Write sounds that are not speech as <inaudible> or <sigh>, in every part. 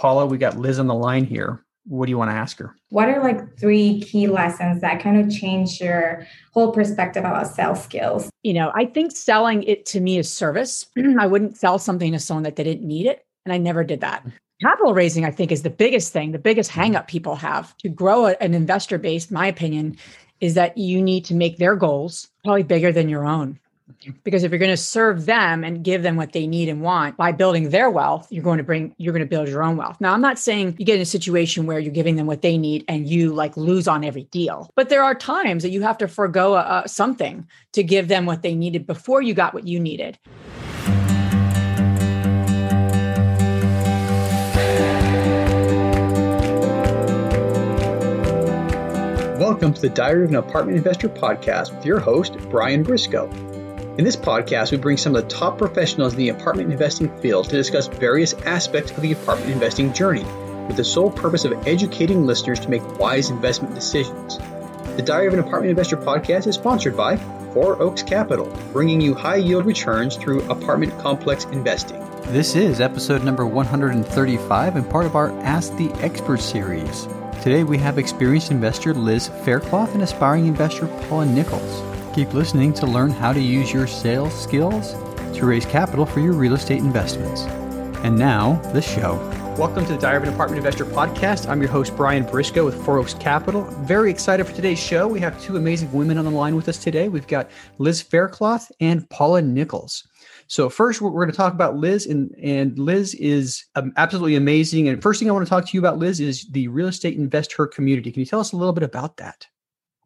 Paula. We got Liz on the line here. What do you want to ask her? What are like three key lessons that kind of change your whole perspective about sales skills? You know, I think selling it to me is service. Mm-hmm. I wouldn't sell something to someone that they didn't need it. And I never did that. Capital raising, I think, is the biggest thing, the biggest mm-hmm. hangup people have to grow an investor base, my opinion, is that you need to make their goals probably bigger than your own. Because if you're going to serve them and give them what they need and want by building their wealth, you're going to bring, you're going to build your own wealth. Now, I'm not saying you get in a situation where you're giving them what they need and you like lose on every deal, but there are times that you have to forego a, a, something to give them what they needed before you got what you needed. Welcome to the Diary of an Apartment Investor podcast with your host, Brian Briscoe. In this podcast, we bring some of the top professionals in the apartment investing field to discuss various aspects of the apartment investing journey with the sole purpose of educating listeners to make wise investment decisions. The Diary of an Apartment Investor podcast is sponsored by Four Oaks Capital, bringing you high yield returns through apartment complex investing. This is episode number 135 and part of our Ask the Expert series. Today we have experienced investor Liz Faircloth and aspiring investor Paula Nichols. Keep listening to learn how to use your sales skills to raise capital for your real estate investments. And now, the show. Welcome to the Diary of an Apartment Investor podcast. I'm your host, Brian Briscoe with Four Oaks Capital. Very excited for today's show. We have two amazing women on the line with us today. We've got Liz Faircloth and Paula Nichols. So first, we're, going to talk about Liz, and and Liz is um, absolutely amazing. And first thing I want to talk to you about, Liz, is the real estate investor community. Can you tell us a little bit about that?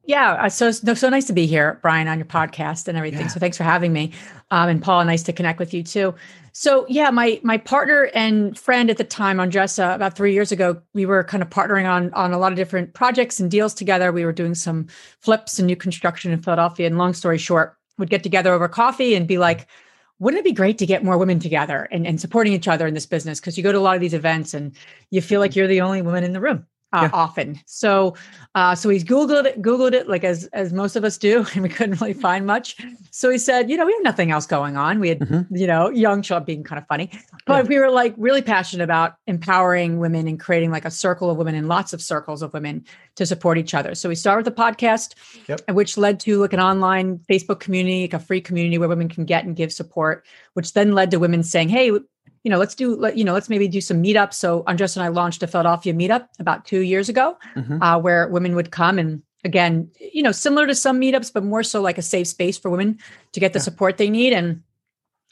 Yeah, uh, so so nice to be here, Brian, on your podcast and everything. Yeah. So thanks for having me, um, and Paul, nice to connect with you too. So yeah, my my partner and friend at the time, Andresa, about three years ago, we were kind of partnering on on a lot of different projects and deals together. We were doing some flips and new construction in Philadelphia. And long story short, would get together over coffee and be like, wouldn't it be great to get more women together and, and supporting each other in this business? Because you go to a lot of these events and you feel like you're the only woman in the room uh, yeah. often. So, uh, so he's googled it, googled it, like as as most of us do, <laughs> and we couldn't really find much. So he said, you know, we have nothing else going on. We had, mm-hmm. you know, young Shaw being kind of funny, but yeah. we were like really passionate about empowering women and creating like a circle of women and lots of circles of women to support each other. So we started with the podcast, yep. which led to like an online Facebook community, like a free community where women can get and give support, which then led to women saying, hey you know, let's do, let, you know, let's maybe do some meetups. So Andres and I launched a Philadelphia meetup about two years ago, mm-hmm. uh, where women would come and again, you know, similar to some meetups, but more so like a safe space for women to get the yeah. support they need. And,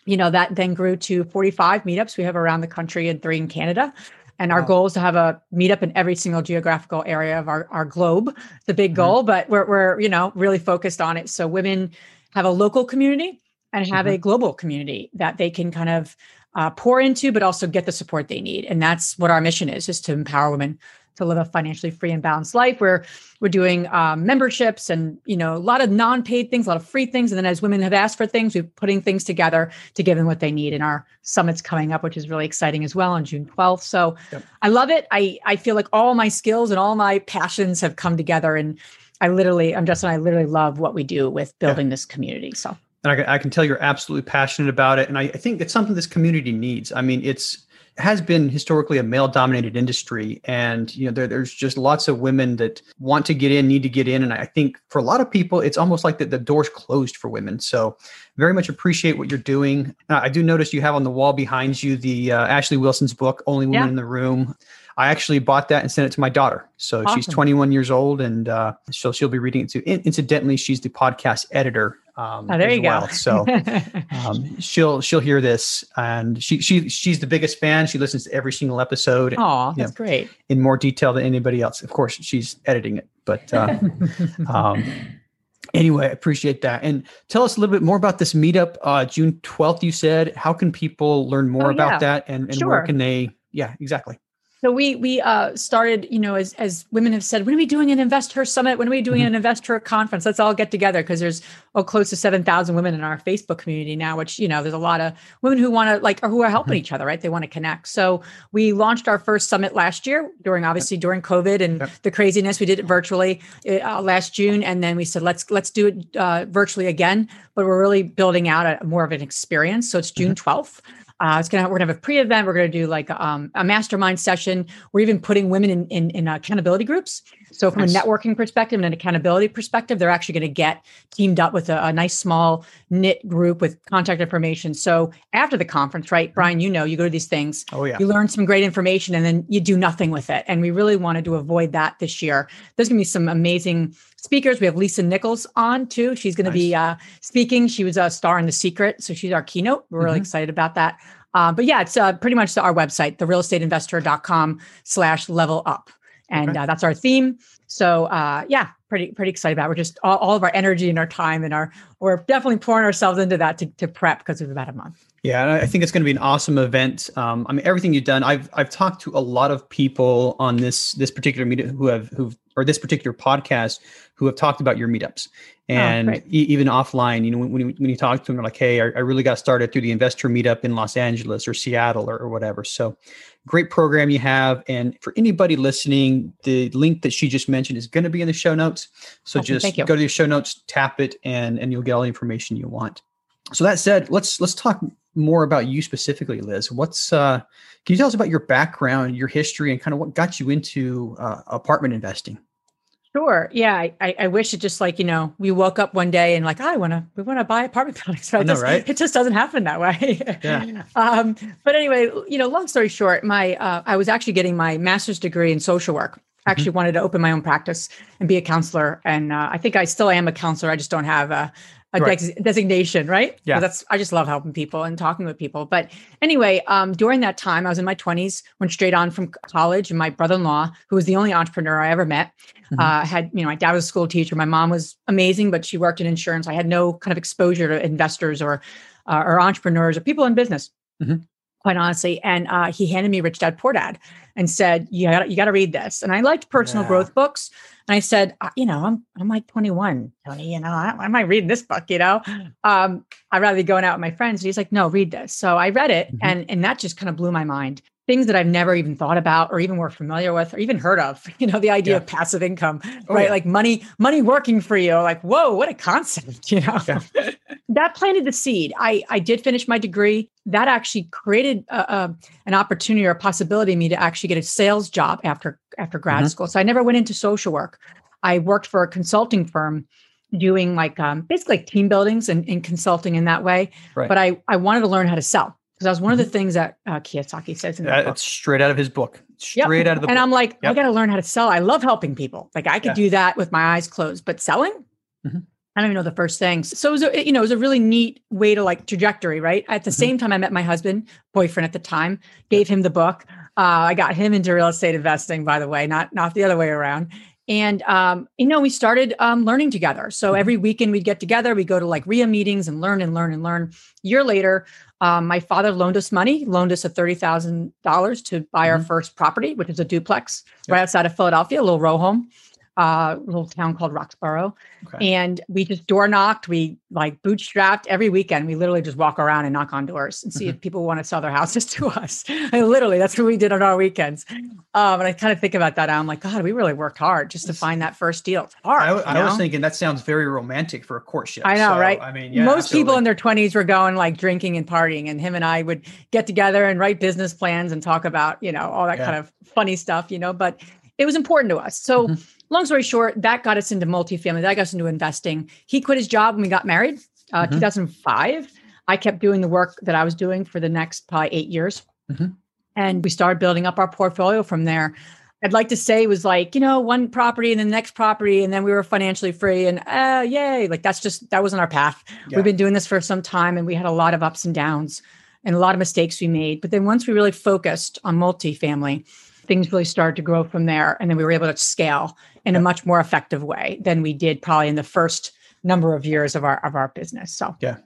you know, that then grew to 45 meetups we have around the country and three in Canada. And our wow. goal is to have a meetup in every single geographical area of our, our globe. The big mm-hmm. goal, but we're, we're, you know, really focused on it. So women have a local community and have mm-hmm. a global community that they can kind of uh, pour into, but also get the support they need. And that's what our mission is: is to empower women to live a financially free and balanced life. Where we're doing um, memberships and you know a lot of non-paid things, a lot of free things, and then as women have asked for things, we're putting things together to give them what they need. And our summit's coming up, which is really exciting as well on June 12th. So yep. I love it. I I feel like all my skills and all my passions have come together and. I literally, I'm just, I literally love what we do with building yeah. this community. So and I, I, can tell you're absolutely passionate about it. And I, I, think it's something this community needs. I mean, it's has been historically a male dominated industry and you know there, there's just lots of women that want to get in need to get in and i think for a lot of people it's almost like the, the door's closed for women so very much appreciate what you're doing uh, i do notice you have on the wall behind you the uh, ashley wilson's book only woman yeah. in the room I actually bought that and sent it to my daughter. So awesome. she's 21 years old, and uh, she'll she'll be reading it too. In, incidentally, she's the podcast editor. Um, oh, there you well. go. so <laughs> um, she'll she'll hear this, and she she she's the biggest fan. She listens to every single episode. Oh, that's know, great. In more detail than anybody else. Of course, she's editing it, but. Uh, <laughs> um, anyway, I appreciate that. And tell us a little bit more about this meetup, uh, June 12th, you said. How can people learn more oh, yeah. about that and, and sure. where can they? Yeah, exactly. So we we uh, started, you know, as as women have said, when are we doing an investor summit? When are we doing mm-hmm. an investor conference? Let's all get together because there's oh close to seven thousand women in our Facebook community now. Which you know, there's a lot of women who want to like or who are helping mm-hmm. each other, right? They want to connect. So we launched our first summit last year during obviously during COVID and yep. the craziness. We did it virtually uh, last June, and then we said let's let's do it uh, virtually again. But we're really building out a more of an experience. So it's June 12th. Uh, it's gonna we're gonna have a pre-event. We're gonna do like um, a mastermind session. We're even putting women in in, in accountability groups. So from nice. a networking perspective and an accountability perspective, they're actually going to get teamed up with a, a, nice small knit group with contact information. So after the conference, right, mm-hmm. Brian, you know, you go to these things. Oh yeah. You learn some great information and then you do nothing with it. And we really wanted to avoid that this year. There's going to be some amazing speakers. We have Lisa Nichols on too. She's going nice. to be uh, speaking. She was a star in The Secret, so she's our keynote. We're mm-hmm. really excited about that. Uh, but yeah, it's uh, pretty much our website, therealestateinvestor.com slash level up. And okay. uh, that's our theme. So uh, yeah, pretty pretty excited about. It. We're just all, all, of our energy and our time and our we're definitely pouring ourselves into that to, to prep because it's about a month. Yeah, I think it's going to be an awesome event. Um, I mean, everything you've done. I've I've talked to a lot of people on this this particular meetup who have who've or this particular podcast who have talked about your meetups oh, and oh, e- even offline. You know, when, when you, when you talk to them, they're like, "Hey, I, I, really got started through the investor meetup in Los Angeles or Seattle or, or whatever." So, great program you have. And for anybody listening, the link that she just mentioned is going to be in the show notes. So just go to the show notes, tap it, and and you'll get all the information you want. So that said, let's let's talk more about you specifically, Liz. What's uh, can you tell us about your background, your history, and kind of what got you into uh, apartment investing? Sure. Yeah. I, I wish it just like, you know, we woke up one day and like, oh, I want to, we want to buy apartment <laughs> buildings. Right? I know, right? It just doesn't happen that way. Yeah. <laughs> um, but anyway, you know, long story short, my, uh, I was actually getting my master's degree in social work. I actually mm-hmm. wanted to open my own practice and be a counselor. And uh, I think I still am a counselor. I just don't have a, a right. de- designation, right? Yeah. That's I just love helping people and talking with people. But anyway, um, during that time, I was in my 20s, went straight on from college, and my brother-in-law, who was the only entrepreneur I ever met, mm-hmm. uh, had you know my dad was a school teacher, my mom was amazing, but she worked in insurance. I had no kind of exposure to investors or uh, or entrepreneurs or people in business. Mm-hmm. Quite honestly, and uh, he handed me Rich Dad Poor Dad and said, "You got you got to read this." And I liked personal yeah. growth books, and I said, you know, I'm I'm like 21, Tony. You know, I, I might read this book. You know, um, I'd rather be going out with my friends. And he's like, no, read this. So I read it, mm-hmm. and and that just kind of blew my mind. Things that I've never even thought about, or even were familiar with, or even heard of. <laughs> You know, the idea yeah. of passive income, oh, right? Yeah. Like money, money working for you. Like, whoa, what a concept! <laughs> You know, yeah. that planted the seed. I I did finish my degree. That actually created a, a, an opportunity or a possibility for me to actually get a sales job after after grad mm-hmm. school. So I never went into social work. I worked for a consulting firm doing like um, basically like team buildings and, and, consulting in that way. Right. But I, I wanted to learn how to sell because that was one of the mm-hmm. things that uh, Kiyosaki says in the that It's straight out of his book. Straight yep. out of the and book. I'm like, yep. I got to learn how to sell. I love helping people. Like I could yeah. do that with my eyes closed, but selling, mm-hmm. I don't even know the first things. So it was a, you know, it was a really neat way to like trajectory, right? At the mm-hmm. same time, I met my husband, boyfriend at the time, gave him the book. Uh, I got him into real estate investing, by the way, not not the other way around. And um, you know, we started um, learning together. So mm-hmm. every weekend we'd get together, we go to like REIA meetings and learn and learn and learn. A year later, um, my father loaned us money, loaned us a thirty thousand dollars to buy mm-hmm. our first property, which is a duplex yep. right outside of Philadelphia, a little row home uh, little town called Roxborough. Okay. And we just door knocked. We like bootstrapped every weekend. We literally just walk around and knock on doors and see mm-hmm. if people want to sell their houses <laughs> to us. and literally, that's what we did on our weekends. Um, and I kind of think about that. I'm like, God, we really worked hard just to find that first deal. It's hard. I, I was thinking that sounds very romantic for a courtship. I know, so, right? I mean, yeah, most absolutely. people in their 20s were going like drinking and partying, and him and I would get together and write business plans and talk about, you know, all that yeah. kind of funny stuff, you know. But it was important to us. So. Mm-hmm long story short, that got us into multifamily. That got us into investing. He quit his job when we got married, uh, mm-hmm. 2005. I kept doing the work that I was doing for the next probably eight years. Mm-hmm. And we started building up our portfolio from there. I'd like to say it was like, you know, one property and the next property, and then we were financially free and uh yay. Like that's just that wasn't our path. Yeah. We've been doing this for some time and we had a lot of ups and downs and a lot of mistakes we made. But then once we really focused on multifamily, things really started to grow from there. And then we were able to scale in a much more effective way than we did probably in the first number of years of our of our business. So yeah.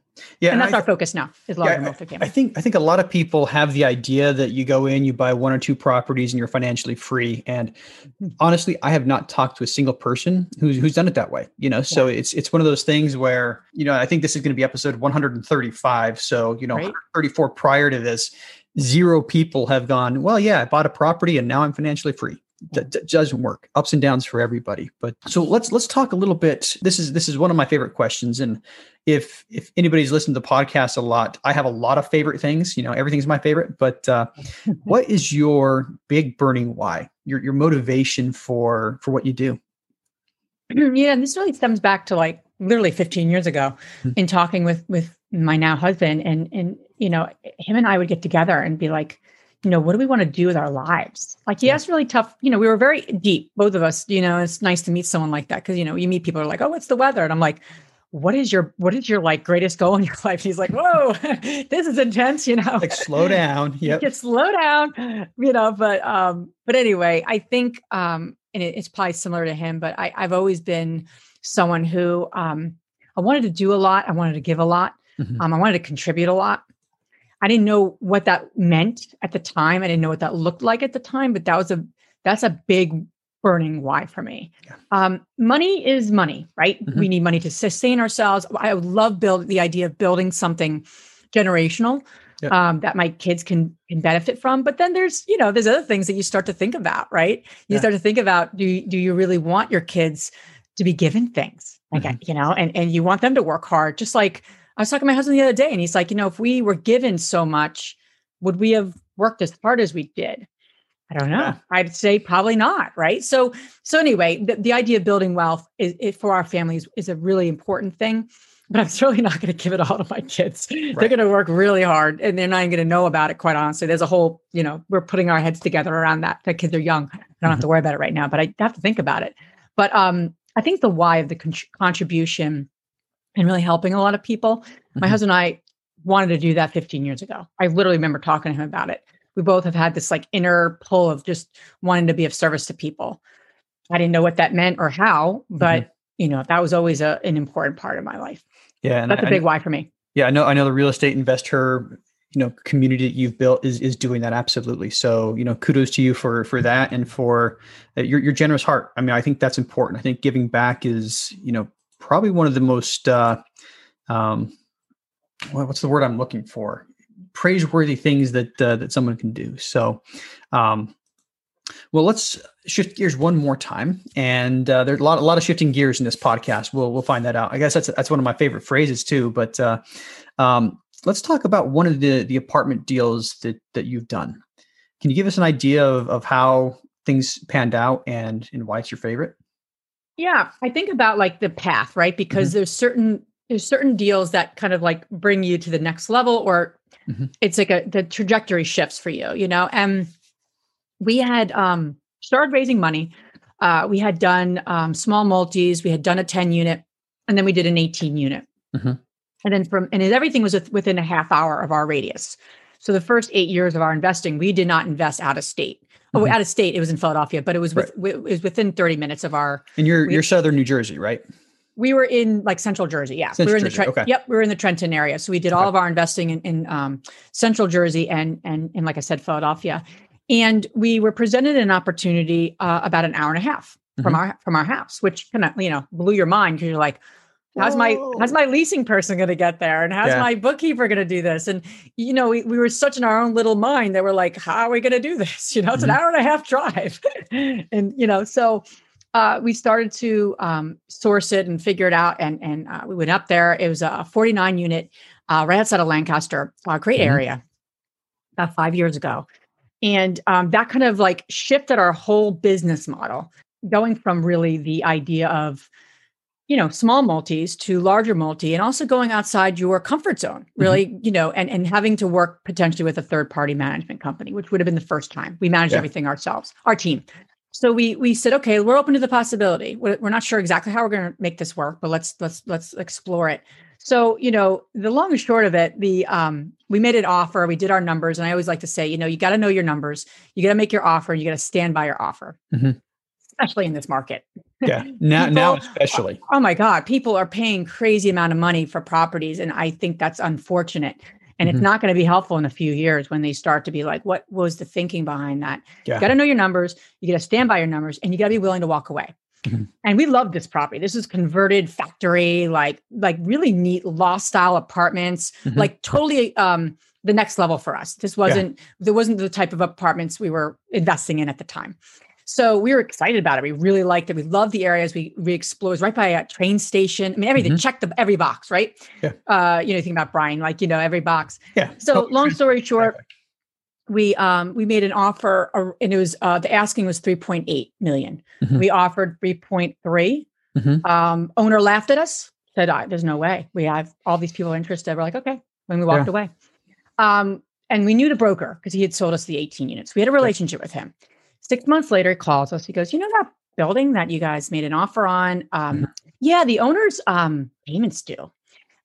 Yeah, and that's and our focus now is larger yeah, multifamily. I think I think a lot of people have the idea that you go in, you buy one or two properties, and you're financially free. And mm-hmm. honestly, I have not talked to a single person who's who's done it that way. You know, so yeah. it's it's one of those things where you know I think this is going to be episode 135. So you know, right. 34 prior to this, zero people have gone. Well, yeah, I bought a property and now I'm financially free that, that doesn't work. Ups and downs for everybody. But so let's let's talk a little bit. This is this is one of my favorite questions. And if if anybody's listened to the podcast a lot i have a lot of favorite things. You know everything's my favorite. But uh, <laughs> what is your big burning why? Your your motivation for for what you do? <clears throat> Yeah and this really stems back to like literally 15 years ago mm-hmm. in talking with with my now husband. And and you know him and i would get together and be like you know, what do we want to do with our lives? Like, yeah, it's really tough. You know, we were very deep, both of us. You know, it's nice to meet someone like that because you know, you meet people are like, oh, what's the weather? And I'm like, what is your what is your like greatest goal in your <laughs> life? He's like, whoa, <laughs> this is intense. You know, like slow down. <laughs> Yeah, just slow down. You know, but um, but anyway, I think um, and it, it's probably similar to him, but I I've always been someone who um, I wanted to do a lot. I wanted to give a lot. Mm-hmm. Um, I wanted to contribute a lot. I didn't know what that meant at the time. I didn't know what that looked like at the time, but that was a that's a big burning why for me. Yeah. Um, money is money, right? Mm-hmm. We need money to sustain ourselves. I love build the idea of building something generational yep. um, that my kids can can benefit from. But then there's you know there's other things that you start to think about, right? You yeah. start to think about do you, do you really want your kids to be given things like mm-hmm. you know, and and you want them to work hard, just like I was talking to my husband the other day, and he's like, you know, if we were given so much, would we have worked as hard as we did? I don't know. Yeah. I'd say probably not. Right. So, so anyway, the, the idea of building wealth is, is, for our families is a really important thing. But I'm <laughs> certainly not going to give it all to my kids. Right. They're going to work really hard, and they're not even going to know about it. Quite honestly, there's a whole, you know, we're putting our heads together around that. The kids are young. I don't mm-hmm. have to worry about it right now, but I have to think about it. But um, I think the why of the con- contribution and really helping a lot of people. Mm-hmm. My husband and I wanted to do that 15 years ago. I literally remember talking to him about it. We both have had this like inner pull of just wanting to be of service to people. I didn't know what that meant or how, but mm-hmm. you know, that was always a, an important part of my life. Yeah. And That's I, a big I, why for me. Yeah. I know, I know the real estate investor, you know, community that you've built is, is doing that. Absolutely. So, you know, kudos to you for, for that and for uh, your, your generous heart. I mean, I think that's important. I think giving back is, you know, probably one of the most uh, um, what's the word I'm looking for? Praiseworthy things that uh, that someone can do. So, um, well, let's shift gears one more time. And uh, there's a lot, a lot of shifting gears in this podcast. We'll we'll find that out. I guess that's that's one of my favorite phrases too. But uh, um, let's talk about one of the the apartment deals that that you've done. Can you give us an idea of of how things panned out and and why it's your favorite? Yeah, I think about like the path, right? Because mm-hmm. there's certain there's certain deals that kind of like bring you to the next level or mm-hmm. it's like a the trajectory shifts for you, you know. And we had um started raising money. Uh we had done um small multis, we had done a 10 unit, and then we did an 18 unit. Mm-hmm. And then from and everything was within a half hour of our radius. So the first eight years of our investing, we did not invest out of state. Oh, mm-hmm. out of state. It was in Philadelphia, but it was with, right. it was within 30 minutes of our. And you're we, you're southern New Jersey, right? We were in like central Jersey. Yeah, central we were in the Tre- okay. Yep, we were in the Trenton area. So we did okay. all of our investing in, in um, central Jersey and and and like I said, Philadelphia. And we were presented an opportunity uh, about an hour and a half from mm-hmm. our from our house, which kind of you know blew your mind because you're like, how's my how's my leasing person going to get there? And how's yeah. my bookkeeper going to do this? And you know we, we were such in our own little mind that we're like how are we going to do this? <laughs> You know it's mm-hmm. an hour and a half drive. <laughs> And you know so uh, we started to um, source it and figure it out and and uh, we went up there. It was a 49 unit uh, right outside of lancaster a great mm-hmm. area about five years ago. And um, that kind of like shifted our whole business model going from really the idea of you know small multis to larger multi and also going outside your comfort zone mm-hmm. really mm-hmm. you know and and having to work potentially with a third party management company which would have been the first time we managed yeah. everything ourselves our team so we we said okay we're open to the possibility we're, we're not sure exactly how we're going to make this work but let's let's let's explore it so you know the long and short of it the um we made an offer we did our numbers and i always like to say you know you got to know your numbers you got to make your offer you got to stand by your offer mm-hmm especially in this market. Yeah. <laughs> Now, people, now especially. Oh my God. People are paying crazy amount of money for properties. And I think that's unfortunate. And mm-hmm. it's not going to be helpful in a few years when they start to be like, what was the thinking behind that? Yeah. You got to know your numbers. You got to stand by your numbers and you got to be willing to walk away. Mm-hmm. And we love this property. This is converted factory, like, like really neat loft style apartments, mm-hmm. like totally, um, the next level for us. This wasn't, yeah. there wasn't the type of apartments we were investing in at the time. So we were excited about it. We really liked it. We loved the areas. We we explored. Right by a train station. I mean, everything. Mhm. Checked the every box, right? Yeah. Uh, you know, think about Brian, like you know, every box. Yeah. So Totally long story short, we um we made an offer, uh, and it was uh the asking was three point eight million. Mhm. We offered three point three. Mhm. Um, owner laughed at us. Said, I, "There's no way. We have all these people interested." We're like, "Okay." When we walked Yeah. away, um, and we knew the broker because he had sold us the 18 units. We had a relationship with him. Six months later, he calls us. He goes, "You know that building that you guys made an offer on? Um, Mhm. Yeah, the owner's um, payments due.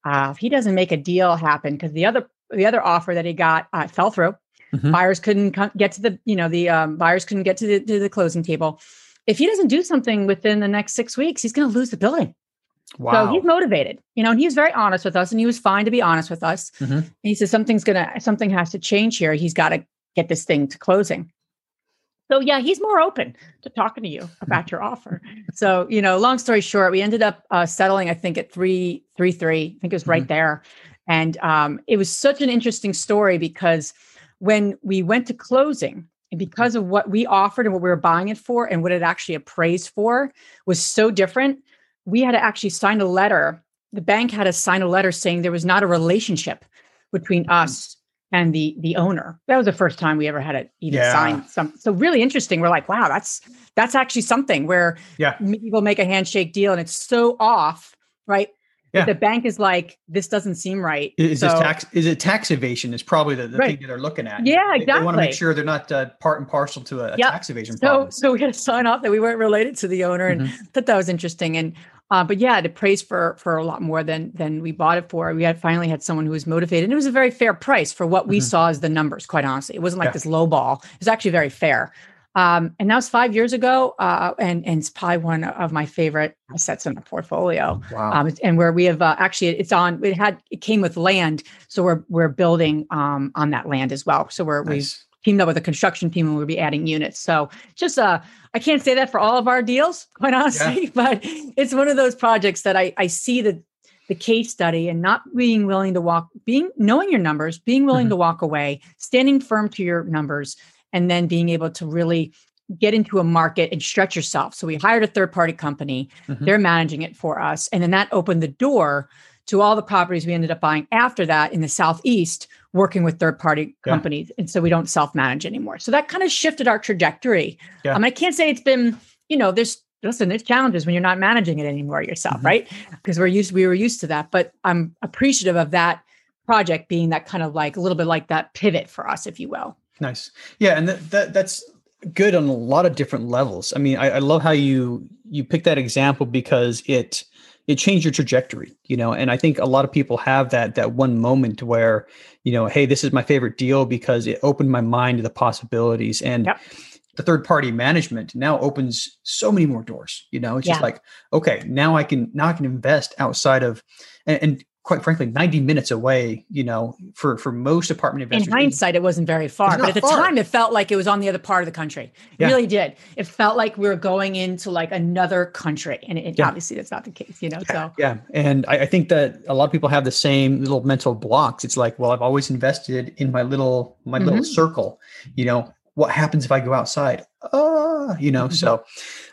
Uh, if he doesn't make a deal happen, because the other the other offer that he got uh, fell through. Mhm. Buyers couldn't co- get to the you know the um, buyers couldn't get to the, to the closing table. If he doesn't do something within the next six weeks, he's going to lose the building. Wow. So he's motivated, you know, and he was very honest with us and he was fine to be honest with us. Mhm. He says something's gonna something has to change here. He's got to get this thing to closing. So yeah, he's more open to talking to you about your offer. So, you know, long story short, we ended up uh, settling, I think, at three, three, three. I think it was right there. And um, it was such an interesting story because when we went to closing, and because of what we offered and what we were buying it for and what it actually appraised for was so different, we had to actually sign a letter. The bank had to sign a letter saying there was not a relationship between us and the the owner. That was the first time we ever had it even Yeah. sign some. So really interesting. We're like, wow, that's that's actually something where Yeah. people make a handshake deal and it's so off, right? Yeah. The bank is like, this doesn't seem right. Is so, this tax? Is it tax evasion? Is probably the, the Right. thing that they're looking at. Yeah, They- They, want to make sure they're not uh, part and parcel to a, Yep. tax evasion So, problem. so we had to sign off that we weren't related to the owner, and thought that was interesting. And uh, but yeah, it praised for for a lot more than than we bought it for. We had finally had someone who was motivated, and it was a very fair price for what we Mhm. saw as the numbers. Quite honestly, it wasn't like Yeah. this low ball. It was actually very fair. Um, and that was five years ago, uh, and and it's probably one of my favorite assets in the portfolio. wow. Um, and where we have uh, actually, it's on. It had it came with land, so we're we're building um, on that land as well. So we're we've nice. Teamed up with a construction team and we'll be adding units. So just uh I can't say that for all of our deals, quite honestly, <laughs> but it's one of those projects that I I see the the case study and not being willing to walk, being knowing your numbers, being willing Mhm. to walk away, standing firm to your numbers, and then being able to really get into a market and stretch yourself. So we hired a third party company. Mhm. They're managing it for us. And then that opened the door to all the properties we ended up buying after that in the Southeast, working with third party Yeah. companies. And so we don't self manage anymore. So that kind of shifted our trajectory. Yeah. I mean, I can't say it's been, you know, there's, listen, there's challenges when you're not managing it anymore yourself, Mhm. right? Because we're used, we were used to that. But I'm appreciative of that project being that kind of like a little bit like that pivot for us, if you will. Nice. Yeah, and that, that that's good on a lot of different levels. I mean, I, I love how you you pick that example because it it changed your trajectory, you know. And I think a lot of people have that that one moment where, you know, hey, this is my favorite deal because it opened my mind to the possibilities. And Yep. the third party management now opens so many more doors. You know, it's just like, okay, now I can now I can invest outside of and, and quite frankly, 90 minutes away, you know, for for most apartment investors In hindsight, it wasn't very far, but at the far. time, it felt like it was on the other part of the country. It Yeah. really did. It felt like we were going into like another country, and it, Yeah. obviously that's not the case, you know. So Yeah. And I, I think that a lot of people have the same little mental blocks. It's like, well, I've always invested in my little my little Mhm. circle. You know, what happens if I go outside? Uh, you know, so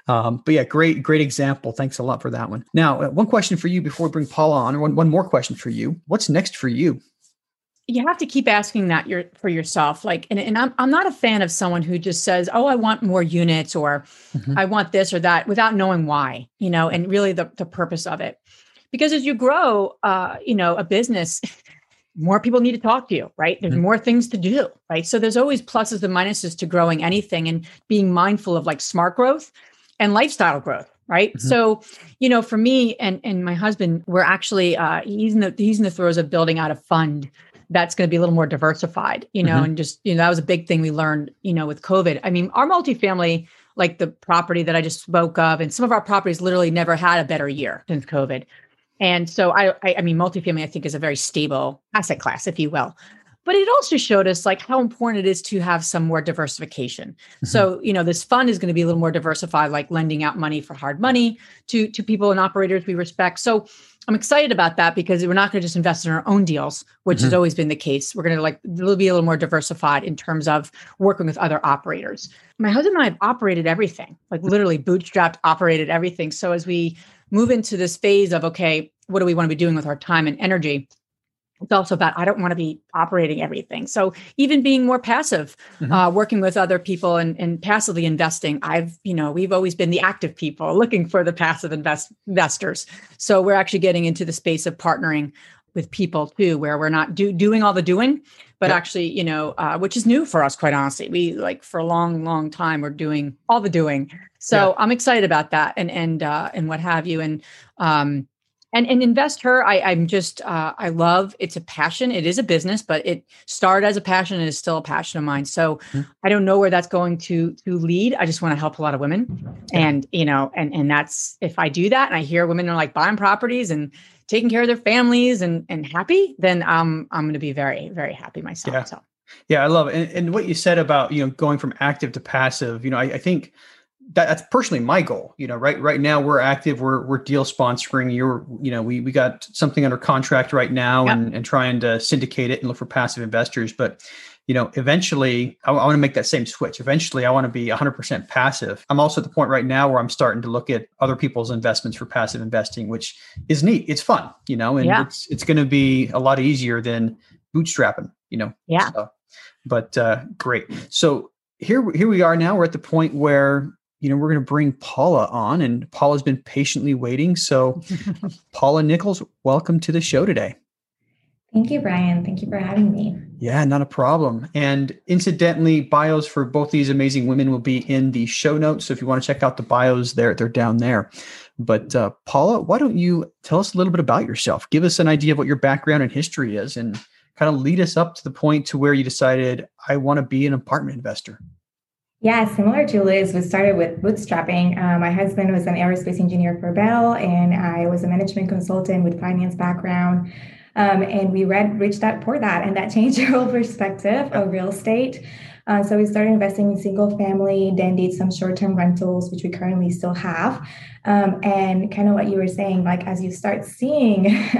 um, but yeah, great, great example. Thanks a lot for that one. Now, uh, one question for you before we bring Paula on, or one, one more question for you. What's next for you? you have to keep asking that your, for yourself. Like, and, and I'm I'm not a fan of someone who just says, "Oh, I want more units," or Mhm. "I want this or that," without knowing why, you know, and really the the purpose of it. Because as you grow, uh, you know, a business, <laughs> more people need to talk to you, right? There's Mhm. more things to do, right? So there's always pluses and minuses to growing anything, and being mindful of like smart growth and lifestyle growth right Mhm. so you know for me and and my husband we're actually uh he's in the he's in the throes of building out a fund that's going to be a little more diversified you know Mhm. and just you know that was a big thing we learned you know with covid i mean our multifamily like the property that i just spoke of and some of our properties literally never had a better year since covid and so i i, I mean multifamily i think is a very stable asset class if you will but it also showed us like how important it is to have some more diversification. Mm-hmm. So, you know, this fund is going to be a little more diversified, like lending out money for hard money to to people and operators we respect. So I'm excited about that because we're not going to just invest in our own deals, which mm-hmm. has always been the case. We're going to like it'll be a little more diversified in terms of working with other operators. My husband and I have operated everything, like literally bootstrapped operated everything. So as we move into this phase of okay, what do we want to be doing with our time and energy? It's also about i don't want to be operating everything. So even being more passive mm-hmm. uh, working with other people and, and passively investing i've you know we've always been the active people <laughs> looking for the passive invest- investors. So we're actually getting into the space of partnering with people too where we're not do, doing all the doing but yep. actually you know uh, which is new for us quite honestly. We like for a long long time we're doing all the doing. So i'm excited about that and and uh, and what have you. And um and and InvestHer I, i'm just uh, i love it's a passion. It is a business but it started as a passion and is still a passion of mine. So mm-hmm. i don't know where that's going to to lead. I just want to help a lot of women. Yeah. and you know and and that's if i do that and i hear women are like buying properties and taking care of their families and and happy then um, i'm going to be very very happy myself yeah. so. Yeah i love it. And, and what you said about you know going from active to passive you know I, I think that, that's personally my goal. You know, right right now we're active. We're we're deal sponsoring. You're you know we we got something under contract right now yep. and and trying to syndicate it and look for passive investors. But you know, eventually I, I want to make that same switch. Eventually, I want to be 100% passive. I'm also at the point right now where I'm starting to look at other people's investments for passive investing, which is neat. It's fun, you know, and yeah. it's it's going to be a lot easier than bootstrapping, you know. Yeah. So, but uh, great. So here here we are now. We're at the point where you know, we're going to bring Paula on, and Paula's been patiently waiting. So, <laughs> Paula Nichols, welcome to the show today. Thank you, Brian. Thank you for having me. Yeah, not a problem. And incidentally, bios for both these amazing women will be in the show notes. So if you want to check out the bios, there they're down there. But uh, Paula, why don't you tell us a little bit about yourself? Give us an idea of what your background and history is, and kind of lead us up to the point to where you decided I want to be an apartment investor. Yeah, similar to Liz, we started with bootstrapping. Uh, my husband was an aerospace engineer for Bell, and I was a management consultant with finance background. Um, and we read Rich Dad Poor Dad, and that changed <laughs> our whole perspective of <laughs> real estate. Uh, so we started investing in single family, then did some short term rentals, which we currently still have. Um, and kind of what you were saying, like as you start seeing <laughs>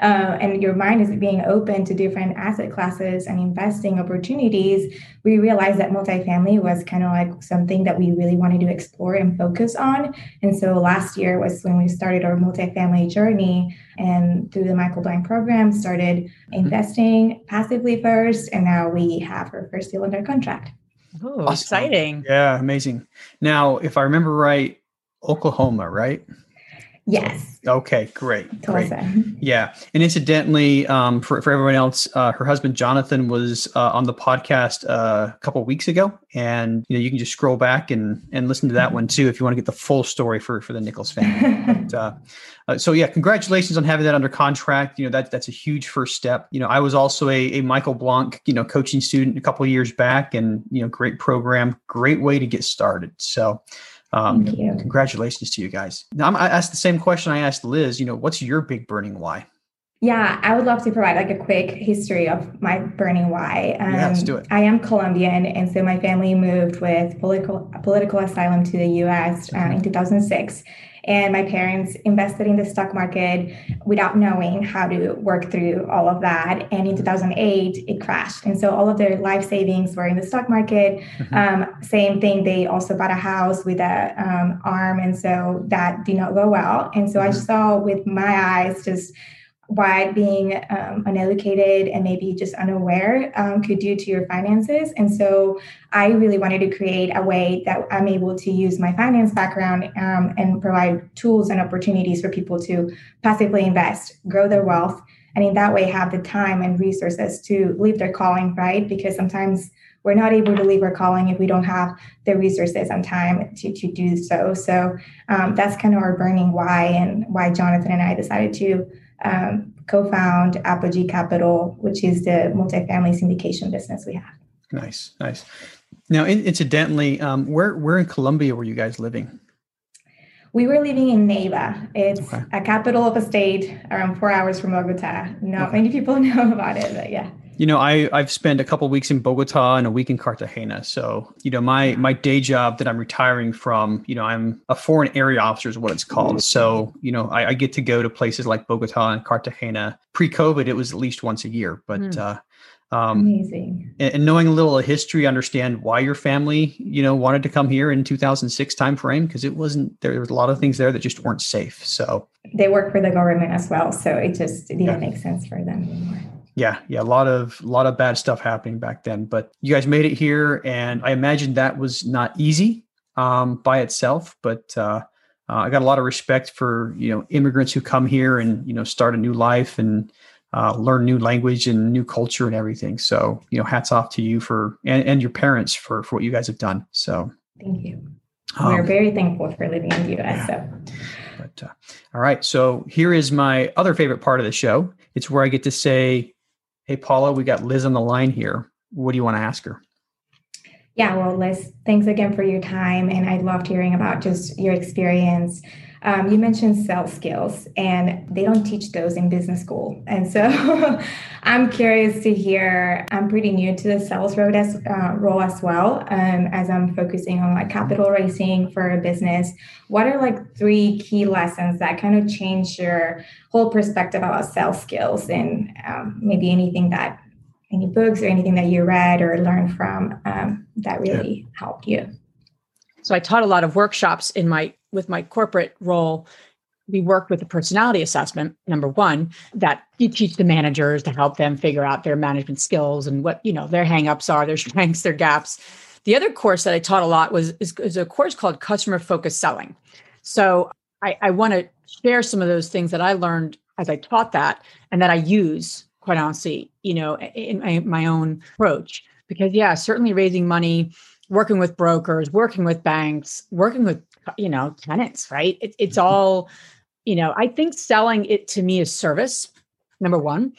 uh, and your mind is being open to different asset classes and investing opportunities, we realized that multifamily was kind of like something that we really wanted to explore and focus on. And so last year was when we started our multifamily journey and through the Michael Blank program, started mm-hmm. investing passively first. And now we have our first deal under contract. Oh, awesome. exciting. Yeah, amazing. Now, if I remember right, Oklahoma, right? Yes. Okay, great. Great. Yeah. And incidentally, um, for, for everyone else, uh, her husband Jonathan was uh, on the podcast uh, a couple weeks ago. And you know, you can just scroll back and and listen to that one too if you want to get the full story for for the Nichols family. <laughs> but, uh, uh, so yeah, congratulations on having that under contract. You know, that that's a huge first step. You know, I was also a, a Michael Blank, you know, coaching student a couple of years back and you know, great program, great way to get started. So um, Thank you. Congratulations to you guys. Now, I'm, I asked the same question I asked Liz. You know, what's your big burning why? Yeah, I would love to provide like a quick history of my burning why. Um, yeah, let's do it. I am Colombian, and so my family moved with political political asylum to the U.S. Uh, mm-hmm. in 2006. And my parents invested in the stock market without knowing how to work through all of that. And in 2008, it crashed. And so all of their life savings were in the stock market. Mm-hmm. Um, same thing, they also bought a house with a um, arm. And so that did not go well. And so mm-hmm. I saw with my eyes just what being um, uneducated and maybe just unaware um, could do to your finances. And so I really wanted to create a way that I'm able to use my finance background um, and provide tools and opportunities for people to passively invest, grow their wealth, and in that way have the time and resources to live their calling, right? Because sometimes we're not able to leave our calling if we don't have the resources and time to, to do so. So um, that's kind of our burning why and why Jonathan and I decided to um, co-found Apogee Capital, which is the multifamily syndication business we have. Nice, nice. Now, incidentally, um, where where in Colombia were you guys living? We were living in Neiva. It's okay. a capital of a state around four hours from Bogota. Not okay. many people <laughs> know about it, but yeah. You know, I I've spent a couple weeks in Bogota and a week in Cartagena. So, you know, my my day job that I'm retiring from, you know, I'm a foreign area officer is what it's called. So, you know, I, I get to go to places like Bogota and Cartagena. Pre-COVID, it was at least once a year, but mm. uh, um, Amazing. And, and, knowing a little of history, understand why your family, you know, wanted to come here in 2006 timeframe because it wasn't there, there was a lot of things there that just weren't safe. So they work for the government as well, so it just didn't yeah. make sense for them anymore. Yeah, yeah, a lot of a lot of bad stuff happening back then, but you guys made it here, and I imagine that was not easy um, by itself. But uh, uh, I got a lot of respect for you know immigrants who come here and you know start a new life and uh, learn new language and new culture and everything. So, you know, hats off to you for and, and your parents for for what you guys have done. So, thank you. Um, We're very thankful for living in the U.S. Yeah. So, but uh, all right. So here is my other favorite part of the show. It's where I get to say, "Hey, Paula, we got Liz on the line here. What do you want to ask her?" Yeah, well, Liz, thanks again for your time, and I loved hearing about just your experience um, you mentioned sales skills, and they don't teach those in business school. And so <laughs> I'm curious to hear. I'm pretty new to the sales role as, uh, role as well, um, as I'm focusing on like capital raising for a business. What are like three key lessons that kind of change your whole perspective about sales skills, and um, maybe anything that any books or anything that you read or learned from um, that really yeah. helped you? So I taught a lot of workshops in my with my corporate role. We worked with a personality assessment, number one, that you teach the managers to help them figure out their management skills and what, you know, their hangups are, their <laughs> strengths, their gaps. The other course that I taught a lot was is, is a course called customer focused selling. So I, I want to share some of those things that I learned as I taught that and that I use quite honestly, you know, in my, my own approach. Because yeah, certainly raising money working with brokers, working with banks, working with you know tenants, right? It, it's mm-hmm. all you know. I think selling it to me is service. Number one,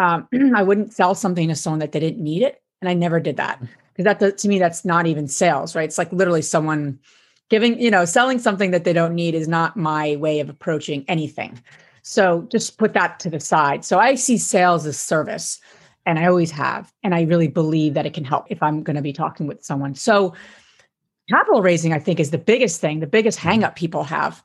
um, <clears throat> I wouldn't sell something to someone that they didn't need it, and I never did that because that to me that's not even sales, right? It's like literally someone giving you know selling something that they don't need is not my way of approaching anything. So just put that to the side. So I see sales as service and I always have. And I really believe that it can help if I'm going to be talking with someone. So, capital raising, I think, is the biggest thing. The biggest mm-hmm. hangup people have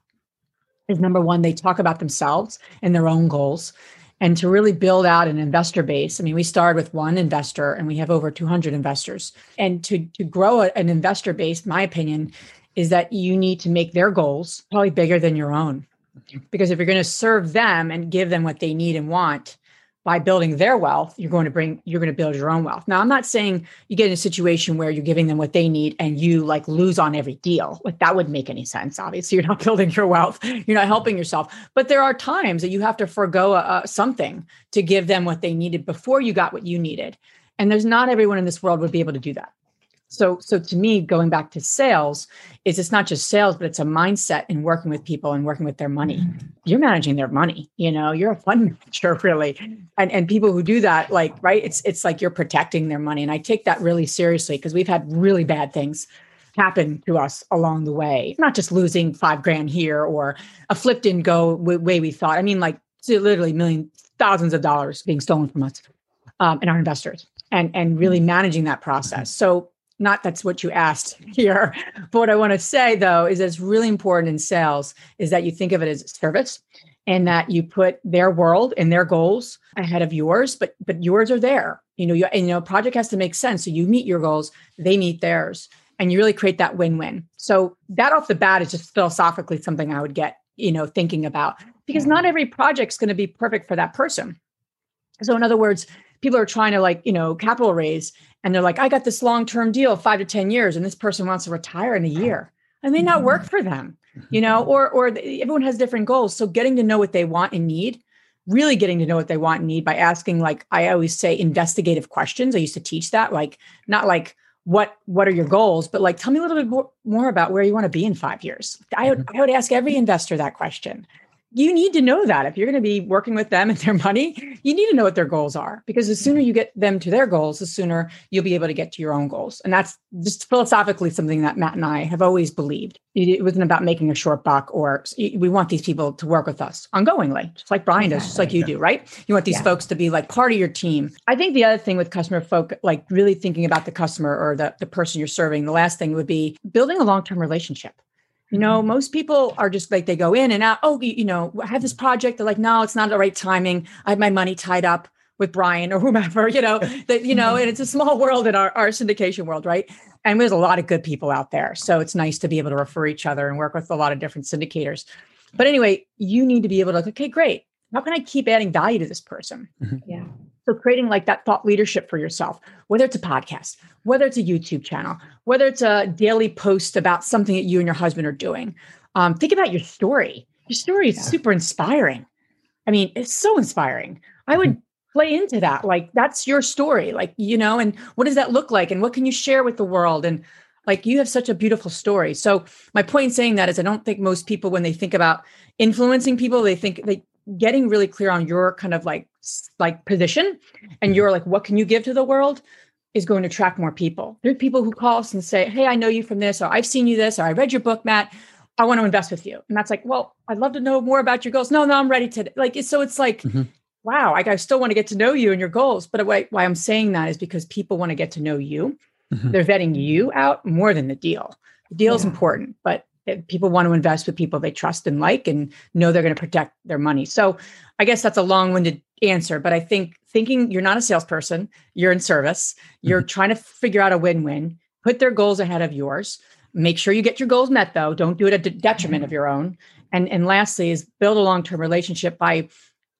is number one, they talk about themselves and their own goals. And to really build out an investor base, I mean, we started with one investor and we have over 200 investors. And to, to grow an investor base, my opinion, is that you need to make their goals probably bigger than your own. Mm-hmm. Because if you're going to serve them and give them what they need and want, by building their wealth, you're going to bring, you're going to build your own wealth. Now, I'm not saying you get in a situation where you're giving them what they need and you like lose on every deal. Like that wouldn't make any sense. Obviously, <laughs> you're not building your wealth, you're not helping yourself. But there are times that you have to forego a, a, something to give them what they needed before you got what you needed. And there's not everyone in this world would be able to do that so so to me going back to sales is it's not just sales but it's a mindset in working with people and working with their money. Mm-hmm. you're managing their money you know you're a fund manager <laughs> really. And and people who do that like right it's it's like you're protecting their money. And i take that really seriously because we've had really bad things happen to us along the way. Not just losing five grand here or a flip didn't go way we thought. I mean like literally million thousands thousands of dollars being stolen from us um, and our investors and and really managing that process. So not that's what you asked <laughs> here. But what I want to say though is that it's really important in sales is that you think of it as service and that you put their world and their goals ahead of yours, but but yours are there. You know, you and you know, project has to make sense. So you meet your goals, they meet theirs, and you really create that win-win. So that off the bat is just philosophically something I would get, you know, thinking about because not every project's going to be perfect for that person. So in other words, people are trying to like, you know, capital raise and they're like, I got this long term deal, five to 10 years, and this person wants to retire in a year. It may not work mm-hmm. for them, you know, or, or everyone has different goals. So getting to know what they want and need, really getting to know what they want and need by asking, like I always say, investigative questions. I used to teach that, like, not like, what what are your goals but like tell me a little bit more, more about where you want to be in five years I would, mm-hmm. I would ask every investor that question you need to know that if you're going to be working with them and their money, you need to know what their goals are because the sooner mm-hmm. you get them to their goals, the sooner you'll be able to get to your own goals. And that's just philosophically something that Matt and I have always believed. It wasn't about making a short buck or we want these people to work with us ongoingly, just like Brian does, just like you do, right? You want these yeah. folks to be like part of your team. I think the other thing with customer folk, like really thinking about the customer or the, the person you're serving, the last thing would be building a long-term relationship you know, mm-hmm. most people are just like they go in and out. Oh, you know, I have this project. They're like, no, it's not the right timing. I have my money tied up with Brian or whomever, <laughs> you know, <laughs> that, you know, and it's a small world in our, our syndication world, right? And there's a lot of good people out there. So it's nice to be able to refer each other and work with a lot of different syndicators. But anyway, you need to be able to, okay, great. How can I keep adding value to this person? Mm-hmm. Yeah. So creating like that thought leadership for yourself, whether it's a podcast, whether it's a YouTube channel, whether it's a daily post about something that you and your husband are doing. Um, think about your story. Your story is yeah. super inspiring. I mean, it's so inspiring. I would mm-hmm. play into that. Like that's your story. Like, you know, and what does that look like? And what can you share with the world? And like you have such a beautiful story. So my point in saying that is I don't think most people, when they think about influencing people, they think they getting really clear on your kind of like like position and you're like what can you give to the world? is going to attract more people. There's people who call us and say hey i know you from this or i've seen you this or i read your book matt. I want to invest with you. And that's like well i'd love to know more about your goals. No no i'm ready to like so it's like mm-hmm. wow I, I still want to get to know you and your goals. But why, why i'm saying that is because people want to get to know you. Mm-hmm. they're vetting you out more than the deal. The deal is yeah. important but people want to invest with people they trust and like and know they're going to protect their money. So I guess that's a long-winded answer, but I think thinking you're not a salesperson, you're in service, you're mm-hmm. trying to figure out a win-win, put their goals ahead of yours. Make sure you get your goals met though. Don't do it at the detriment of your own. And and lastly is build a long-term relationship by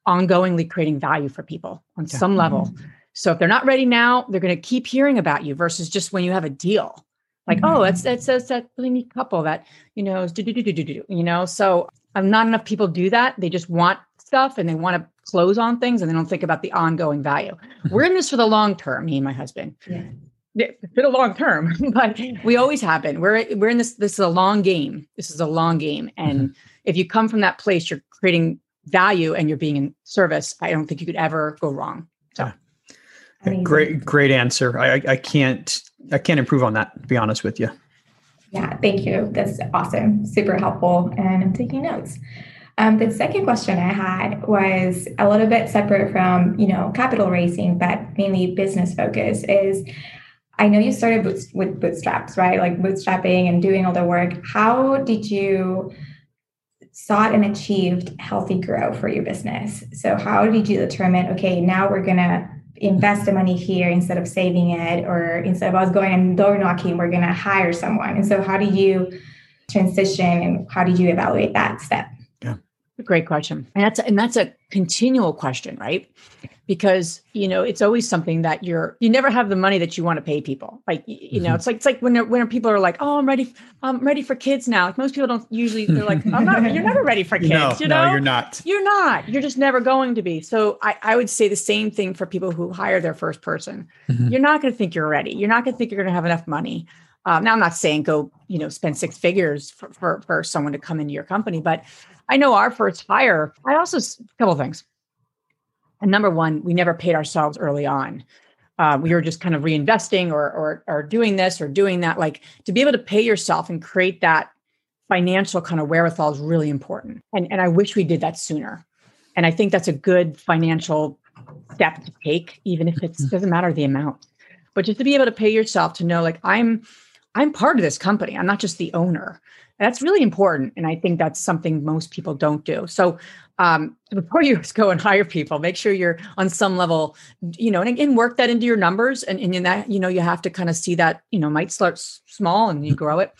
ongoingly creating value for people on yeah. some level. Mm-hmm. So if they're not ready now, they're going to keep hearing about you versus just when you have a deal like mm-hmm. oh that's that's that's that really neat couple that you know is do do do do do do you know? So um, not enough people do that. They just want stuff and they want to close on things and they don't think about the ongoing value. Mm-hmm. we're in this for the long term me and my husband. Yeah. for the long term <laughs> but we always have been. We're we're in this this is a long game. This is a long game. And mm-hmm. if you come from that place you're creating value and you're being in service i don't think you could ever go wrong. So. Yeah. great great answer. I, I can't I can't improve on that, to be honest with you. Yeah, thank you. That's awesome. Super helpful. And I'm taking notes. Um, the second question I had was a little bit separate from, you know, capital raising, but mainly business focus is I know you started with bootstraps, right? Like bootstrapping and doing all the work. How did you sought and achieved healthy growth for your business? So how did you determine, okay, now we're going to invest the money here instead of saving it or instead of us going and door knocking we're going to hire someone. And so how do you transition and how did you evaluate that step great question. And that's and that's a continual question right? Because you know it's always something that you're you never have the money that you want to pay people. Like you know mm-hmm. it's like it's like when when people are like oh i'm ready i'm ready for kids now. Like most people don't usually they're like i'm not you're never ready for <laughs> kids no, you know? no, you're not. You're not. You're just never going to be. So i i would say the same thing for people who hire their first person. Mm-hmm. you're not going to think you're ready. You're not going to think you're going to have enough money. Um, now i'm not saying go you know spend six figures for, for for someone to come into your company but i know our first hire i also a couple things and number one, we never paid ourselves early on. Uh, we were just kind of reinvesting or, or or doing this or doing that. Like to be able to pay yourself and create that financial kind of wherewithal is really important. And and I wish we did that sooner. And I think that's a good financial step to take, even if it mm-hmm. doesn't matter the amount. But just to be able to pay yourself to know, like I'm I'm part of this company. I'm not just the owner. That's really important. And I think that's something most people don't do. So um, before you <laughs> go and hire people, make sure you're on some level, you know, and again, work that into your numbers. And, and in that, you know, you have to kind of see that, you know, might start small and you grow it.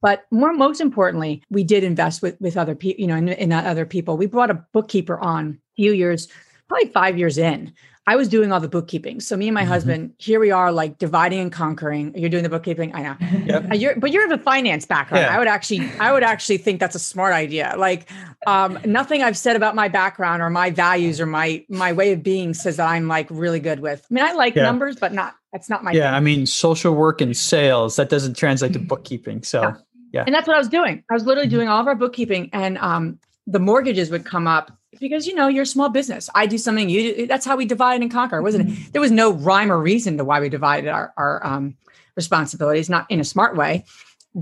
But more, most importantly, we did invest with with other people, you know, in, in other people. We brought a bookkeeper on a few years, probably five years in, I was doing all the bookkeeping. So me and my mm-hmm. husband, here we are, like dividing and conquering. You're doing the bookkeeping. I know. Yep. You're, but you're of a finance background. Yeah. I would actually, I would actually think that's a smart idea. Like, um, nothing I've said about my background or my values or my my way of being says that I'm like really good with. I mean, I like yeah. numbers, but not. That's not my. Yeah, thing. I mean, social work and sales that doesn't translate to bookkeeping. So yeah. yeah. and that's what I was doing. I was literally mm-hmm. doing all of our bookkeeping, and um, the mortgages would come up because you know you're a small business. I do something you do. That's how we divide and conquer. wasn't mm-hmm. There was no rhyme or reason to why we divided our our um, responsibilities, not in a smart way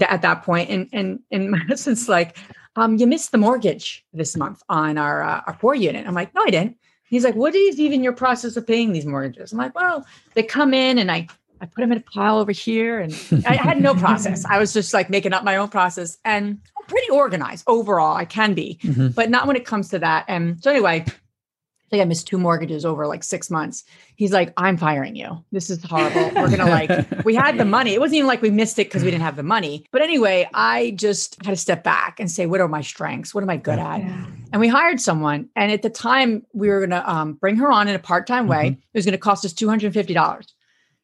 at that point. And and and my <laughs> husband's like, um, you missed the mortgage this month on our uh, our poor unit. I'm like, no, I didn't. He's like, what is even your process of paying these mortgages? I'm like, well, they come in and I I put them in a pile over here, and I had no process. I was just like making up my own process, and pretty organized overall. I can be, mm-hmm. but not when it comes to that. And so anyway, I think I missed two mortgages over like six months. He's like, I'm firing you. This is horrible. We're gonna like, <laughs> we had the money. It wasn't even like we missed it because we didn't have the money. But anyway, I just had to step back and say, what are my strengths? What am I good at? Yeah. And we hired someone. And at the time, we were gonna um, bring her on in a part-time mm-hmm. way. It was gonna cost us $250.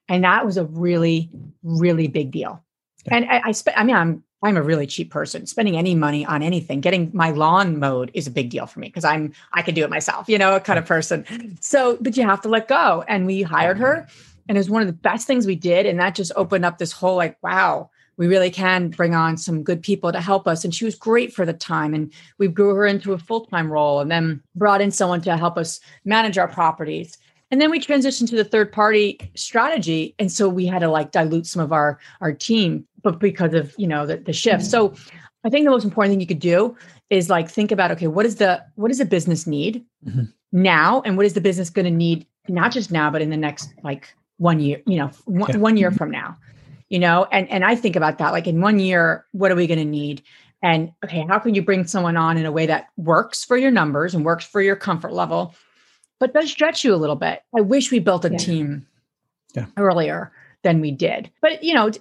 And that was a really, really big deal. Yeah. And I, I spent, I mean, I'm I'm a really cheap person. Spending any money on anything, getting my lawn mowed is a big deal for me because I'm I can do it myself, you know, a kind of mm. person. So, but you have to let go. And we hired her, mm-hmm. and it was one of the best things we did. And that just opened up this whole like, wow, we really can bring on some good people to help us. And she was great for the time. And we grew her into a full time role, and then brought in someone to help us manage our properties. And then we transitioned to the third party strategy. And so we had to like dilute some of our our team but because of you know the, the shift. Mm-hmm. So I think the most important thing you could do is like think about okay, what is the what does the business need mm-hmm. now, and what is the business going to need not just now, but in the next like one year, you know, one, yeah. one year from now, you know, and and I think about that like in one year, what are we going to need? And okay, how can you bring someone on in a way that works for your numbers and works for your comfort level, but does stretch you a little bit? I wish we built a yeah. team yeah. earlier than we did. But you know,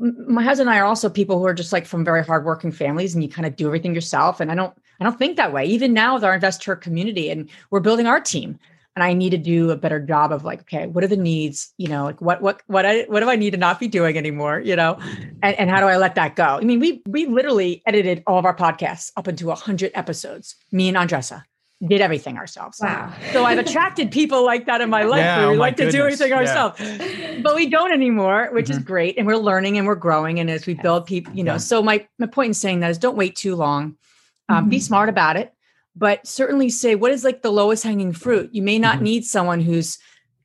my husband and I are also people who are just like from very hardworking families, and you kind of do everything yourself. And I don't, I don't think that way. Even now with our investor community, and we're building our team, and I need to do a better job of like, okay, what are the needs? You know, like what, what, what, I, what do I need to not be doing anymore? You know, and, and how do I let that go? I mean, we we literally edited all of our podcasts up into a hundred episodes. Me and Andresa did everything ourselves. Wow. So I've attracted people like that in my life yeah, we oh like goodness. to do everything ourselves. Yeah. But we don't anymore, which mm-hmm. is great. And we're learning and we're growing. And as we yes. build people, you know, yeah. so my, my point in saying that is don't wait too long. Um, mm-hmm. Be smart about it, but certainly say what is like the lowest hanging fruit. You may not mm-hmm. need someone who's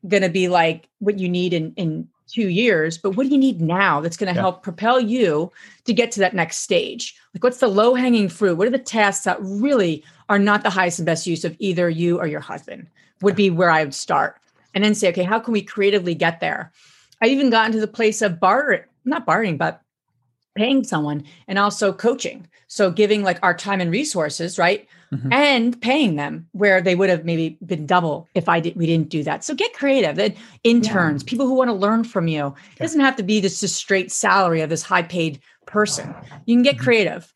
going to be like what you need in, in two years, but what do you need now that's going to help propel you to get to that next stage? Like, what's the low hanging fruit? What are the tasks that really are not the highest and best use of either you or your husband? Would be where I would start. And then say, okay, how can we creatively get there? I even gotten to the place of bartering, not bartering, but paying someone and also coaching. So giving like our time and resources, right? Mm-hmm. And paying them where they would have maybe been double if I did we didn't do that. So get creative. And interns, yeah. people who want to learn from you. It doesn't have to be this just straight salary of this high paid person. You can get mm-hmm. creative.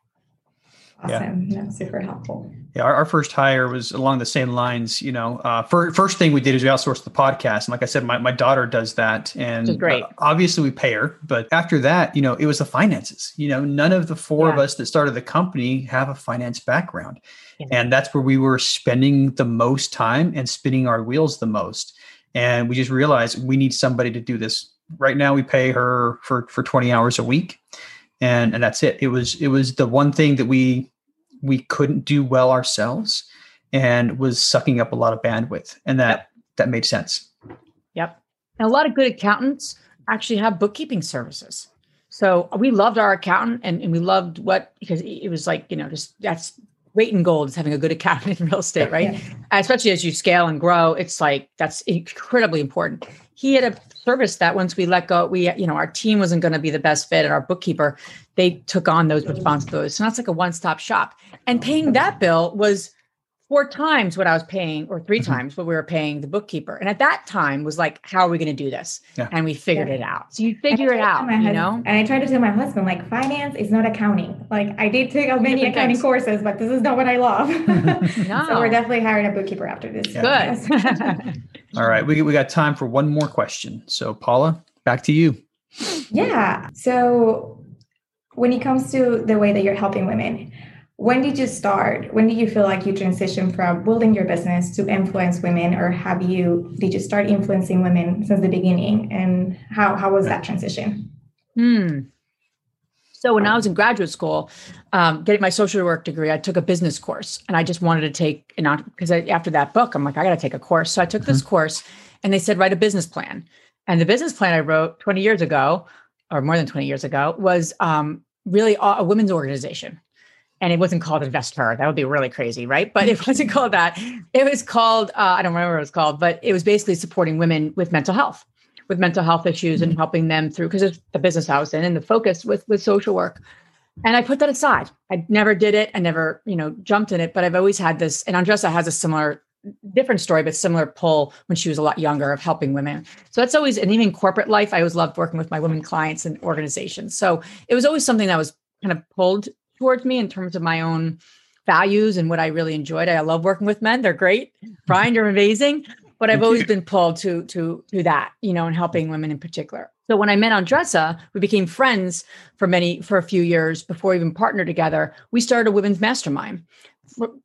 Awesome. Yeah. That's super helpful. Yeah, our, our, first hire was along the same lines. You know, uh, for, first thing we did is we outsourced the podcast, and like I said, my, my daughter does that, and great. Uh, obviously we pay her. But after that, you know, it was the finances. You know, none of the four yeah. of us that started the company have a finance background, yeah. and that's where we were spending the most time and spinning our wheels the most. And we just realized we need somebody to do this. Right now, we pay her for for twenty hours a week and and that's it. It was it was the one thing that we we couldn't do well ourselves and was sucking up a lot of bandwidth and that yep. that made sense. Yep. And a lot of good accountants actually have bookkeeping services. So we loved our accountant and, and we loved what because it was like you know just that's weight in gold is having a good accountant in real estate right? Yeah. especially as you scale and grow it's like that's incredibly important he had a service that once we let go, we, you know, our team wasn't going to be the best fit and our bookkeeper, they took on those responsibilities. So that's like a one-stop shop. And paying that bill was four times what I was paying, or 3 mm-hmm. times what we were paying the bookkeeper. And at that time was like, how are we going to do this? Yeah. And we figured yeah. it out. So you figure it out, you know? And I tried to tell my husband, like, finance is not accounting. Like, I did take many accounting things. courses, but this is not what I love. no. <laughs> <laughs> So we're definitely hiring a bookkeeper after this. Yeah. Good. <laughs> All right. We, we got time for one more question. So, Paula, back to you. Yeah. So, when it comes to the way that you're helping women, when did you start when did you feel like you transitioned from building your business to influence women or have you did you start influencing women since the beginning and how how was that transition hmm So when I was in graduate school, um, getting my social work degree, I took a business course, and I just wanted to take an because after that book, I'm like, I got to take a course. So I took mm-hmm. this course, and they said write a business plan. And the business plan I wrote 20 years ago, or more than 20 years ago, was um, really a women's organization. And it wasn't called InvestHer. That would be really crazy, right? But it <laughs> wasn't called that. It was called, uh, I don't remember what it was called, but it was basically supporting women with mental health, with mental health issues and mm-hmm. helping them through, because it's the business I was in and the focus with, with social work. And I put that aside. I never did it. I never, you know, jumped in it, but I've always had this, and Andresa has a similar different story, but similar pull when she was a lot younger of helping women. So that's always, and even corporate life, I always loved working with my women clients and organizations. So it was always something that was kind of pulled towards me in terms of my own values and what I really enjoyed. I love working with men; they're great. Brian, you're amazing. But I've always been pulled to to to that, you know, and helping women in particular. So when I met Andresa, we became friends for many for a few years before we even partnered together. We started a women's mastermind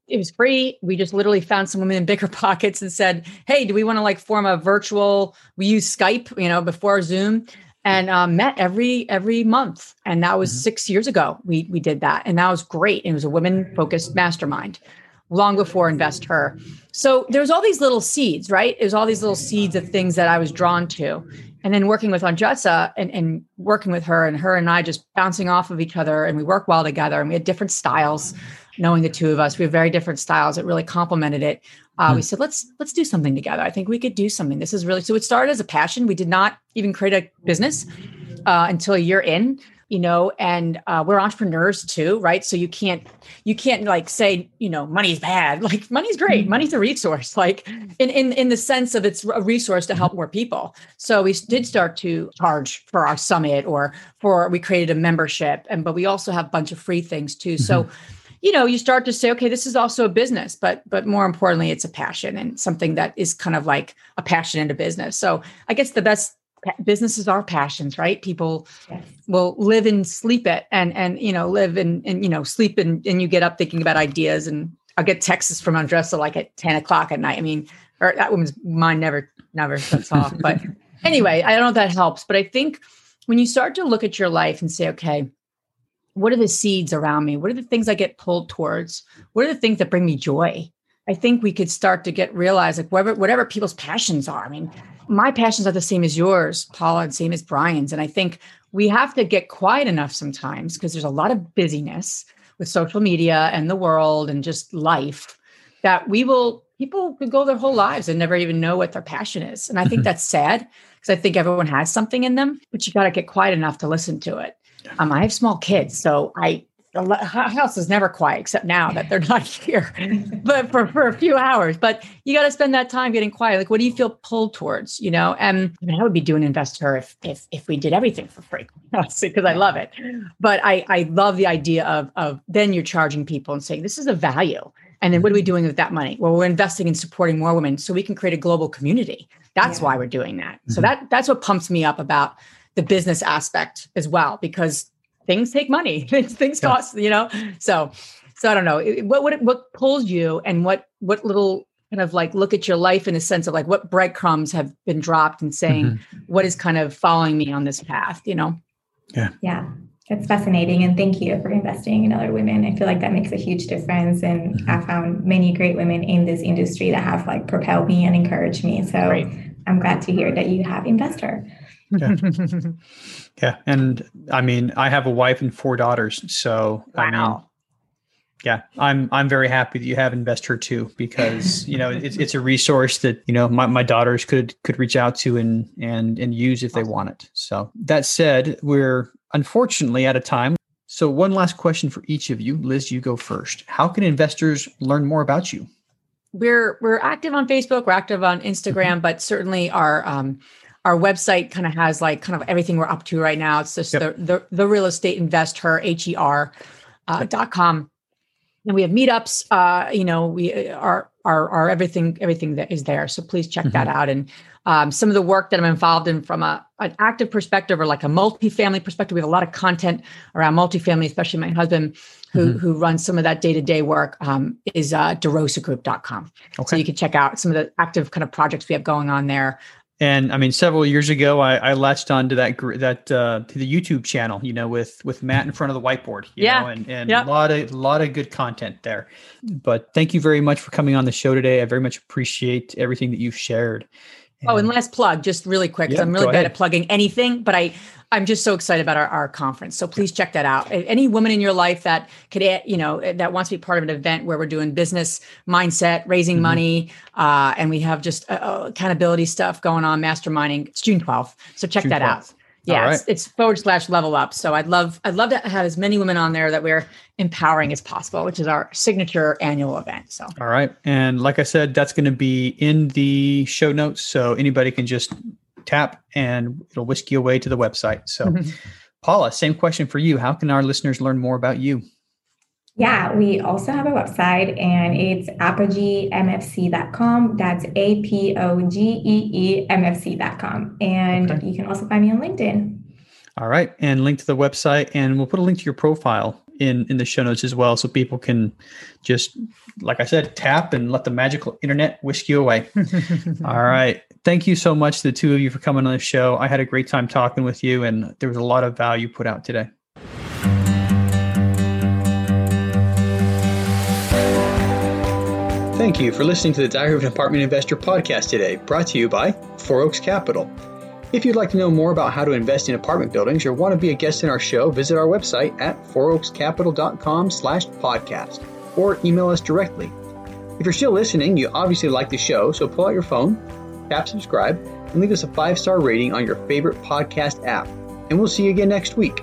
it was free. We just literally found some women in bigger <laughs> pockets and said, "Hey, do we want to like form a virtual? We use Skype, you know, before Zoom, and um, met every every month. And that was mm-hmm. six years ago. We we did that, and that was great. It was a women focused mastermind, long before InvestHer So there was all these little seeds, right? It was all these little seeds of things that I was drawn to. And then working with Andresa and, and working with her and her and I just bouncing off of each other and we work well together and we had different styles knowing the two of us. We have very different styles. It really complemented it. Uh, mm. We said, let's let's do something together. I think we could do something. This is really so. It started as a passion. We did not even create a business uh, until a year in. You know, and uh, we're entrepreneurs too, right? So you can't you can't like say you know money's bad. <laughs> Like money's great. Mm. Money's a resource. <laughs> Like in in in the sense of it's a resource to help more people. So we did start to charge for our summit, or for we created a membership, and but we also have a bunch of free things too. Mm-hmm. You know you start to say okay this is also a business but but more importantly it's a passion and something that is kind of like a passion into business. So i guess the best businesses are passions right? People yes. will live and sleep it and and you know live and and you know sleep and, and you get up thinking about ideas. And i'll get texts from andresa like at 10 o'clock at night. I mean or that woman's mind never never shuts off. But <laughs> anyway i don't know if that helps but i think when you start to look at your life and say okay what are the seeds around me? What are the things I get pulled towards? What are the things that bring me joy? I think we could start to get realize like whatever whatever people's passions are. I mean, my passions are the same as yours, Paula, and same as Brian's. And I think we have to get quiet enough sometimes because there's a lot of busyness with social media and the world and just life that we will people could go their whole lives and never even know what their passion is. And I think <laughs> that's sad because I think everyone has something in them, but you got to get quiet enough to listen to it. Um, I have small kids, so I the house is never quiet except now that they're <laughs> not here, but for, for a few hours. But you got to spend that time getting quiet. Like, what do you feel pulled towards? You know, and I, mean, I would be doing InvestHer if if if we did everything for free, <laughs> because I love it. But I I love the idea of of then you're charging people and saying this is a value. And then what are we doing with that money? Well, we're investing in supporting more women so we can create a global community. That's yeah. why we're doing that. Mm-hmm. So that that's what pumps me up about the business aspect as well because things take money <laughs> things yeah. cost you know so so i don't know what what what pulls you and what what little kind of like look at your life in a sense of like what breadcrumbs have been dropped and saying mm-hmm. what is kind of following me on this path you know yeah yeah that's fascinating and thank you for investing in other women i feel like that makes a huge difference and mm-hmm. i found many great women in this industry that have like propelled me and encouraged me so Great. I'm glad to hear that you have InvestHer. yeah. <laughs> yeah. And I mean, I have a wife and four daughters. So wow. I mean, yeah, I'm I'm very happy that you have InvestHer too, because you know it's it's a resource that you know my, my daughters could could reach out to and and and use if they want it. So that said, we're unfortunately out of time. So one last question for each of you, Liz, you go first. How can investors learn more about you? We're we're active on Facebook, we're active on Instagram, mm-hmm. but certainly our um, our website kind of has like kind of everything we're up to right now. It's just yep. the, the, the real estate investor H E R uh, dot com. And we have meetups. Uh, you know, we are are are everything everything that is there. So please check mm-hmm. that out. And um, some of the work that I'm involved in from a an active perspective or like a multifamily perspective. We have a lot of content around multifamily, especially my husband who mm-hmm. who runs some of that day-to-day work um, is uh, derosagroup.com. Okay. So you can check out some of the active kind of projects we have going on there And I mean, several years ago, I, I latched onto that that uh, to the YouTube channel, you know, with with Matt in front of the whiteboard, yeah, know, and and yep. a lot of a lot of good content there. But thank you very much for coming on the show today. I very much appreciate everything that you've shared. And oh, and last plug, just really quick. Yeah, I'm really bad at plugging anything, but I I'm just so excited about our, our conference. So please check that out. Any woman in your life that could, you know, that wants to be part of an event where we're doing business mindset, raising mm-hmm. money, uh, and we have just uh accountability stuff going on, masterminding. It's June 12th. So check June that 12th. out. Yeah, right. it's, it's, forward slash level up. So I'd love I'd love to have as many women on there that we're empowering as possible, which is our signature annual event. So all right, and like I said, that's going to be in the show notes, so anybody can just tap and it'll whisk you away to the website. So, mm-hmm. Paula, same question for you. How can our listeners learn more about you? Yeah, we also have a website and it's apogeemfc.com. That's A P O G E E M F C.com. And okay. you can also find me on LinkedIn. All right. And link to the website. And we'll put a link to your profile in, in the show notes as well. So people can just, like I said, tap and let the magical internet whisk you away. <laughs> All right thank you so much, the two of you, for coming on the show. I had a great time talking with you, and there was a lot of value put out today. Thank you for listening to the Diary of an Apartment Investor podcast today, brought to you by Four Oaks Capital. If you'd like to know more about how to invest in apartment buildings or want to be a guest in our show, visit our website at fouroakscapital.com slash podcast or email us directly. If you're still listening, you obviously like the show, so pull out your phone, tap subscribe, and leave us a five star rating on your favorite podcast app. And we'll see you again next week.